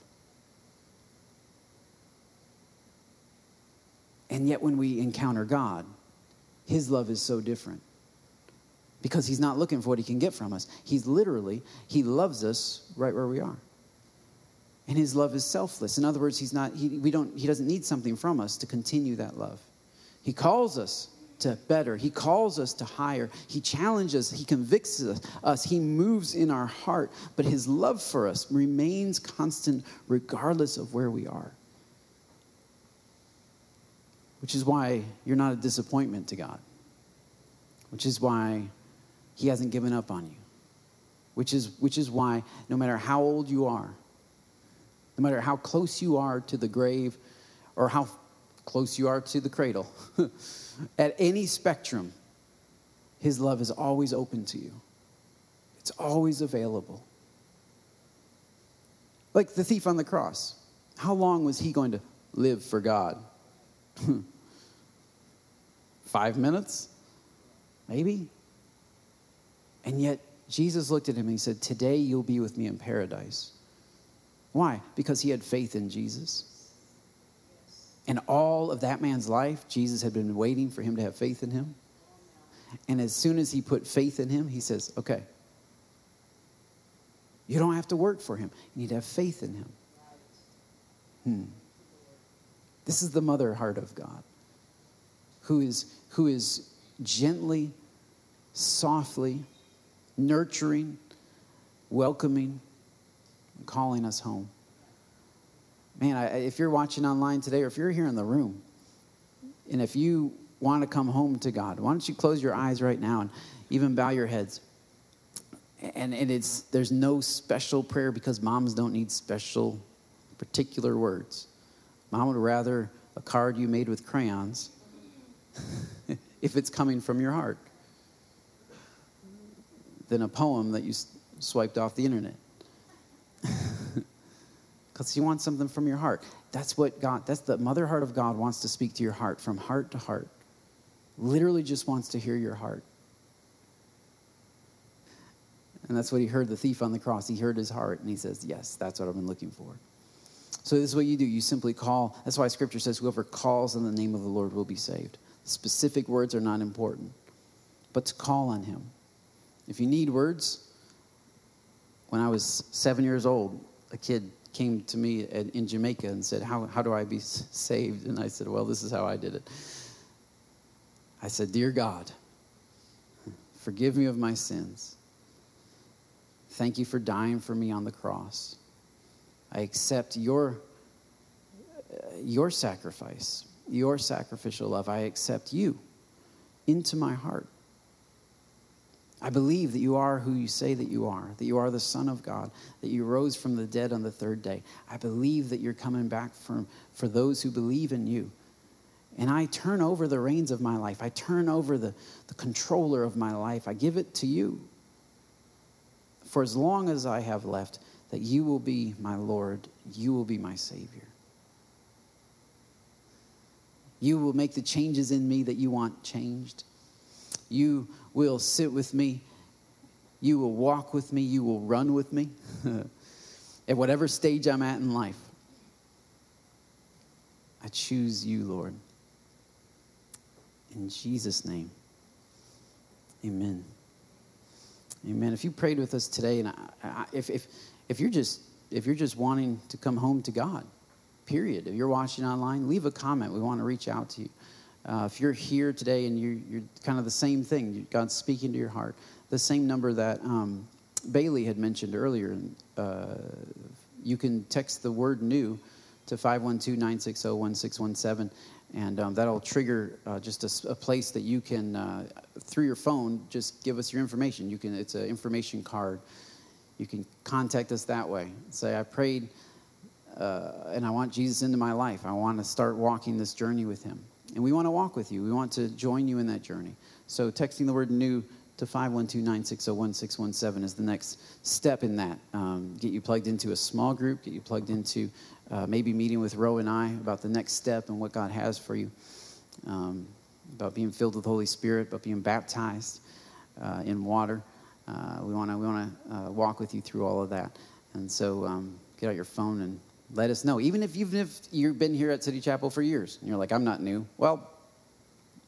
And yet, when we encounter God, His love is so different because He's not looking for what He can get from us. He's literally, He loves us right where we are. And His love is selfless. In other words, He's not, he, we don't, he doesn't need something from us to continue that love. He calls us to better. He calls us to higher. He challenges, He convicts us, He moves in our heart. But His love for us remains constant regardless of where we are which is why you're not a disappointment to God, which is why He hasn't given up on you, which is, which is why no matter how old you are, no matter how close you are to the grave or how close you are to the cradle, at any spectrum, His love is always open to you, it's always available. Like the thief on the cross. How long was he going to live for God? Five minutes? Maybe? And yet, Jesus looked at him and he said, Today you'll be with me in paradise. Why? Because he had faith in Jesus. And all of that man's life, Jesus had been waiting for him to have faith in him. And as soon as he put faith in him, he says, Okay, you don't have to work for him. You need to have faith in him. Hmm. This is the mother heart of God, who is, who is gently, softly, nurturing, welcoming, calling us home. Man, I, if you're watching online today, or if you're here in the room, and if you want to come home to God, why don't you close your eyes right now and even bow your heads? And, and it's there's no special prayer because moms don't need special particular words. Mom would rather a card you made with crayons if it's coming from your heart than a poem that you swiped off the internet. Because you want something from your heart. That's what God, that's the mother heart of God wants to speak to your heart from heart to heart. Literally just wants to hear your heart. And that's what he heard the thief on the cross. He heard his heart and he says, Yes, that's what I've been looking for. So this is what you do. You simply call. That's why scripture says whoever calls on the name of the Lord will be saved. Specific words are not important, but to call on him. If you need words, when I was seven years old, a kid came to me in Jamaica and said, how, how do I be saved? And I said, Well, this is how I did it. I said, Dear God, forgive me of my sins. Thank you for dying for me on the cross. I accept your, your sacrifice, your sacrificial love. I accept you into my heart. I believe that you are who you say that you are, that you are the Son of God, that you rose from the dead on the third day. I believe that you're coming back from, for those who believe in you. And I turn over the reins of my life. I turn over the, the controller of my life. I give it to you. For as long as I have left, that you will be my Lord, you will be my Savior. You will make the changes in me that you want changed. You will sit with me. You will walk with me. You will run with me at whatever stage I'm at in life. I choose you, Lord. In Jesus' name, amen. Amen. If you prayed with us today, and I, I, if, if, if you're just if you're just wanting to come home to God, period. If you're watching online, leave a comment. We want to reach out to you. Uh, if you're here today and you're, you're, kind of the same thing, God's speaking to your heart, the same number that um, Bailey had mentioned earlier, uh, you can text the word new to 512 960 1617, and um, that'll trigger uh, just a, a, place that you can, uh, through your phone, just give us your information. You can, it's an information card you can contact us that way. Say, I prayed uh, and I want Jesus into my life. I want to start walking this journey with Him. And we want to walk with you. We want to join you in that journey. So texting the word new to 512-960-1617 is the next step in that. Um, get you plugged into a small group, get you plugged into uh, maybe meeting with Roe and I about the next step and what God has for you, um, about being filled with the Holy Spirit, about being baptized uh, in water. Uh, we want to we want to uh, walk with you through all of that. And so um, get out your phone and let us know. Even if you've if you've been here at City Chapel for years and you're like, I'm not new. Well,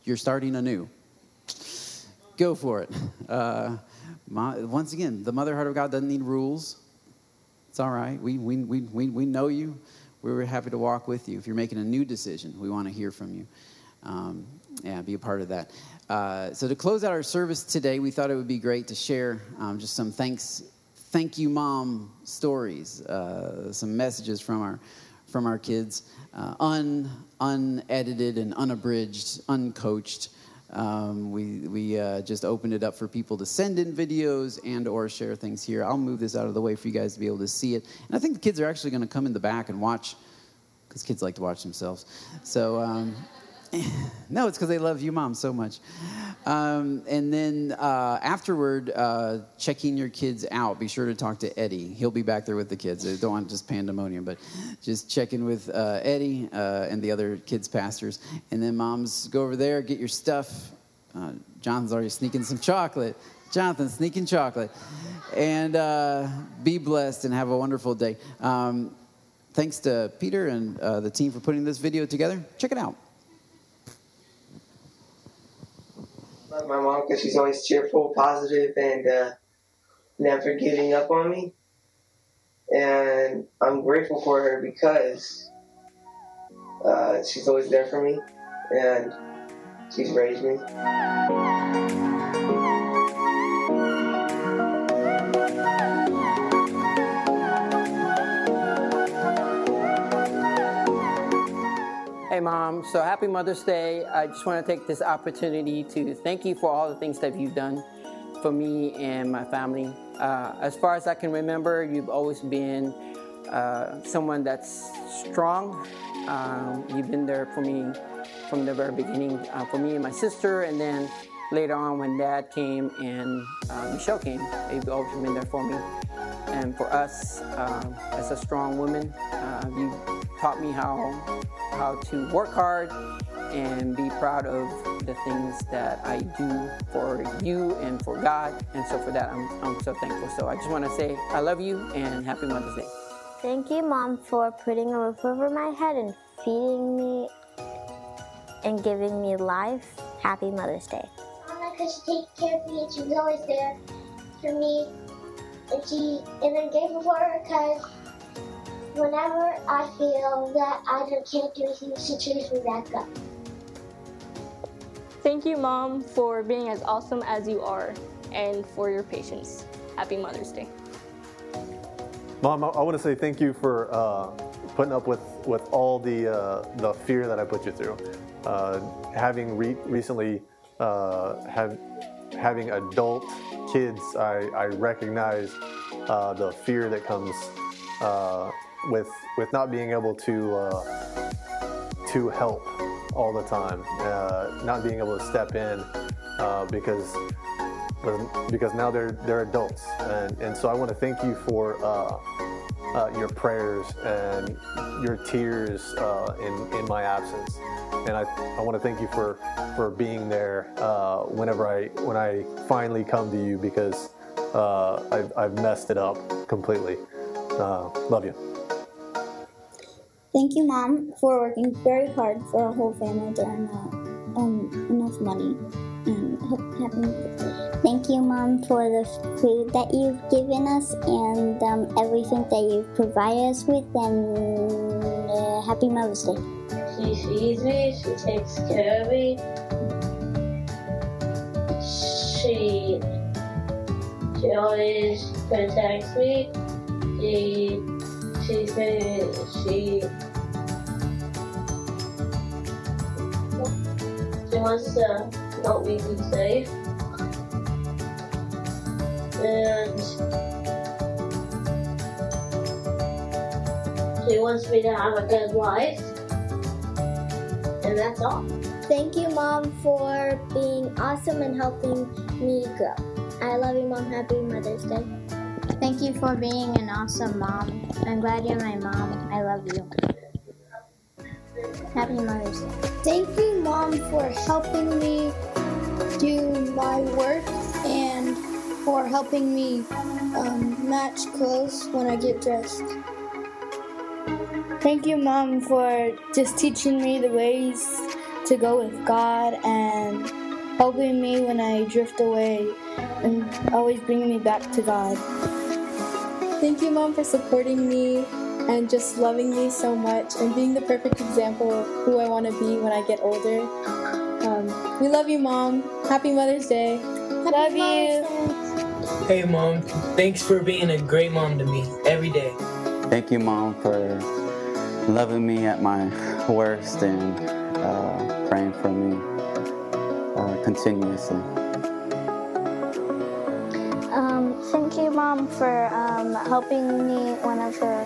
you're starting anew. Go for it. Uh, my, once again, the Mother Heart of God doesn't need rules. It's all right. We, we, we, we, we know you. We're happy to walk with you. If you're making a new decision, we want to hear from you. Um, yeah, be a part of that. Uh, so to close out our service today, we thought it would be great to share um, just some thanks, thank you, mom stories, uh, some messages from our from our kids, uh, un, unedited and unabridged, uncoached. Um, we we uh, just opened it up for people to send in videos and or share things here. I'll move this out of the way for you guys to be able to see it. And I think the kids are actually going to come in the back and watch, because kids like to watch themselves. So. Um, no, it's because they love you, mom, so much. Um, and then uh, afterward, uh, checking your kids out. Be sure to talk to Eddie. He'll be back there with the kids. I don't want just pandemonium, but just checking with uh, Eddie uh, and the other kids' pastors. And then moms, go over there, get your stuff. Uh, Jonathan's already sneaking some chocolate. Jonathan, sneaking chocolate. And uh, be blessed and have a wonderful day. Um, thanks to Peter and the team for putting this video together. Check it out. Love my mom because she's always cheerful, positive, and uh, never giving up on me. And I'm grateful for her because uh, she's always there for me and she's raised me. Mom. So happy Mother's Day. I just want to take this opportunity to thank you for all the things that you've done for me and my family. Uh, as far as I can remember, you've always been uh, someone that's strong. Um, you've been there for me from the very beginning, uh, for me and my sister, and then later on when Dad came and uh, Michelle came, you've always been there for me. And for us, um, as a strong woman, uh, you taught me how how to work hard and be proud of the things that I do for you and for God. And so for that, I'm, I'm so thankful. So I just want to say I love you and happy Mother's Day. Thank you, Mom, for putting a roof over my head and feeding me and giving me life. Happy Mother's Day. Mama, because she takes care of me and she was always there for me. And she, and I'm grateful for her because whenever I feel that I can't do anything, she cheers me back up. Thank you, Mom, for being as awesome as you are and for your patience. Happy Mother's Day. Mom, I, I want to say thank you for uh, putting up with, with all the, uh, the fear that I put you through. Uh, having re- recently uh, have, having adult kids, I, I recognize uh, the fear that comes uh, with with not being able to uh, to help all the time, uh, not being able to step in uh, because because now they're they're adults, and and so I want to thank you for. Uh, uh, your prayers and your tears uh, in, in my absence, and I, I want to thank you for, for being there whenever I when I finally come to you because I've, I've messed it up completely. love you. Thank you, Mom, for working very hard for our whole family to earn uh, um, enough money. And happy Thank you, Mom, for the food that you've given us and um, everything that you've provided us with. And uh, happy Mother's Day. She feeds me. She takes care of me. She she always protects me. She she said she she wants to help me be safe and she wants me to have a good life. And that's all. Thank you, Mom, for being awesome and helping me grow. I love you, Mom. Happy Mother's Day. Thank you for being an awesome mom. I'm glad you're my mom. I love you. Happy Mother's Day. Thank you, Mom, for helping me do my work and for helping me um, match clothes when I get dressed. Thank you, Mom, for just teaching me the ways to go with God and helping me when I drift away and always bringing me back to God. Thank you, Mom, for supporting me and just loving me so much and being the perfect example of who I want to be when I get older. Um, we love you, Mom. Happy Mother's Day. love you. Hey, Mom. Thanks for being a great mom to me every day. Thank you, Mom, for loving me at my worst and uh, praying for me uh, continuously. Thank you, Mom, for um, helping me whenever,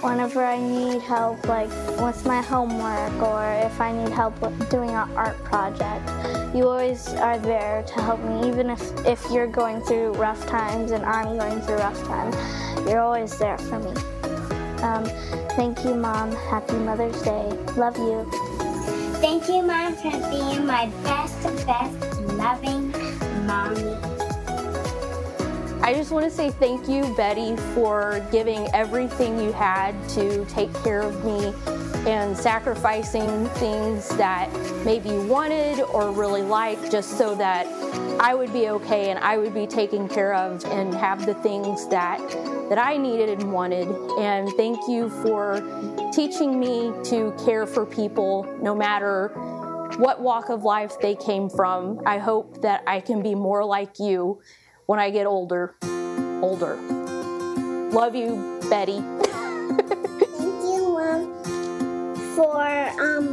whenever I need help, like with my homework or if I need help doing an art project. You always are there to help me, even if, if you're going through rough times and I'm going through rough times. You're always there for me. Um, thank you, Mom. Happy Mother's Day. Love you. Thank you, Mom, for being my best, best, loving mommy. I just want to say thank you, Betty, for giving everything you had to take care of me and sacrificing things that maybe you wanted or really liked just so that I would be okay and I would be taken care of and have the things that that I needed and wanted. And thank you for teaching me to care for people no matter what walk of life they came from. I hope that I can be more like you when I get older. Older. Love you, Betty. Thank you, Mom, for um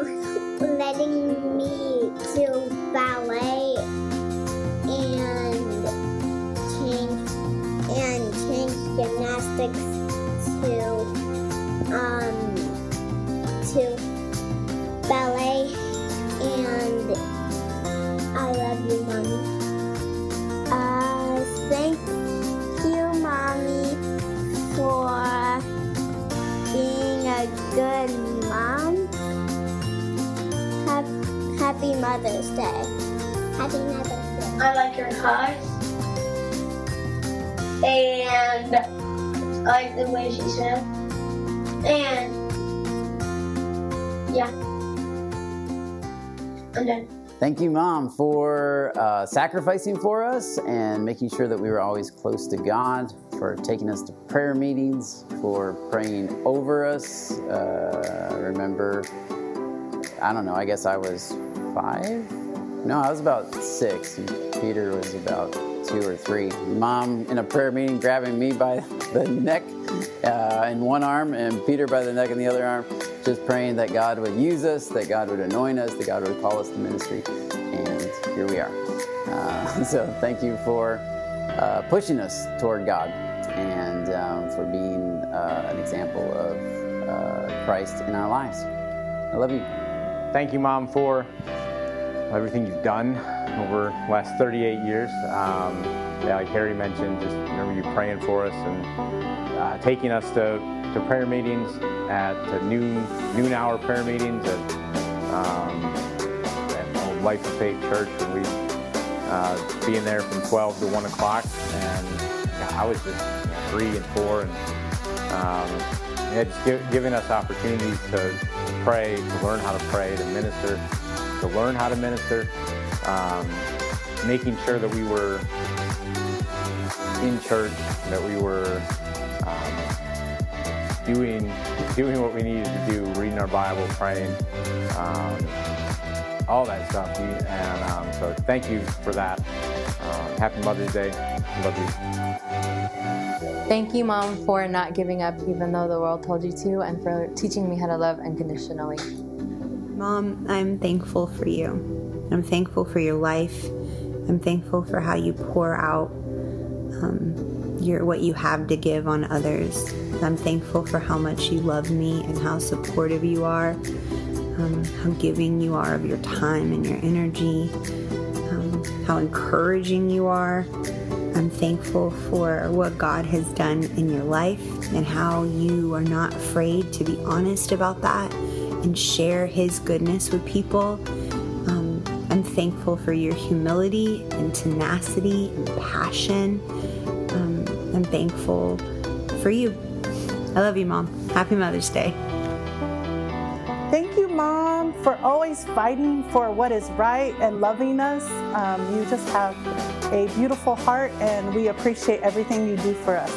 letting me do ballet and change and change gymnastics to um to ballet and I love you, Mommy. Thank you, Mommy, for being a good mom. Hap- Happy Mother's Day. Happy Mother's Day. I like your eyes. And I like the way she said. And yeah. I'm done. Thank you, Mom, for uh, sacrificing for us and making sure that we were always close to God, for taking us to prayer meetings, for praying over us. Uh, remember, I don't know, I guess I was five? No, I was about six. Peter was about two or three. Mom in a prayer meeting grabbing me by the neck uh, in one arm and Peter by the neck in the other arm, just praying that God would use us, that God would anoint us, that God would call us to ministry. And here we are. Uh, so thank you for uh, pushing us toward God and um, for being uh, an example of uh, Christ in our lives. I love you. Thank you, Mom, for everything you've done over the last 38 years. Um, yeah, like Harry mentioned, just remember you praying for us and uh, taking us to, to prayer meetings at to noon noon hour prayer meetings at, um, at Life of Faith Church, and we uh, being there from 12 to 1 o'clock. And I was just three and four, and um, just give, giving us opportunities to pray, to learn how to pray, to minister, to learn how to minister, um, making sure that we were in church, that we were doing doing what we needed to do, reading our Bible, praying, um, all that stuff. And um, so, thank you for that. Uh, happy Mother's Day. Love you. Thank you, Mom, for not giving up even though the world told you to, and for teaching me how to love unconditionally. Mom, I'm thankful for you. I'm thankful for your life. I'm thankful for how you pour out um, your what you have to give on others. I'm thankful for how much you love me and how supportive you are, um, how giving you are of your time and your energy, um, how encouraging you are. I'm thankful for what God has done in your life and how you are not afraid to be honest about that and share His goodness with people. Um, I'm thankful for your humility and tenacity and passion. Um, I'm thankful for you. I love you, Mom. Happy Mother's Day. Thank you, Mom, for always fighting for what is right and loving us. Um, you just have a beautiful heart, and we appreciate everything you do for us.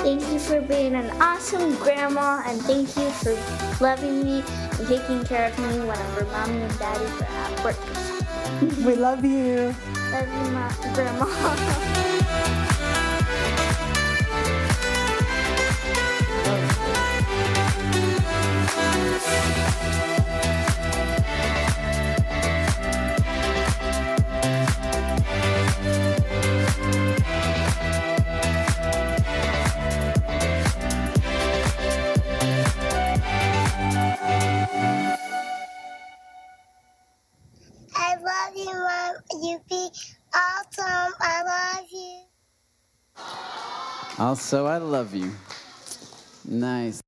Thank you for being an awesome grandma, and thank you for loving me and taking care of me whenever mommy and daddy are at work. we love you. Love you, Ma- Grandma. Also, I love you. Nice.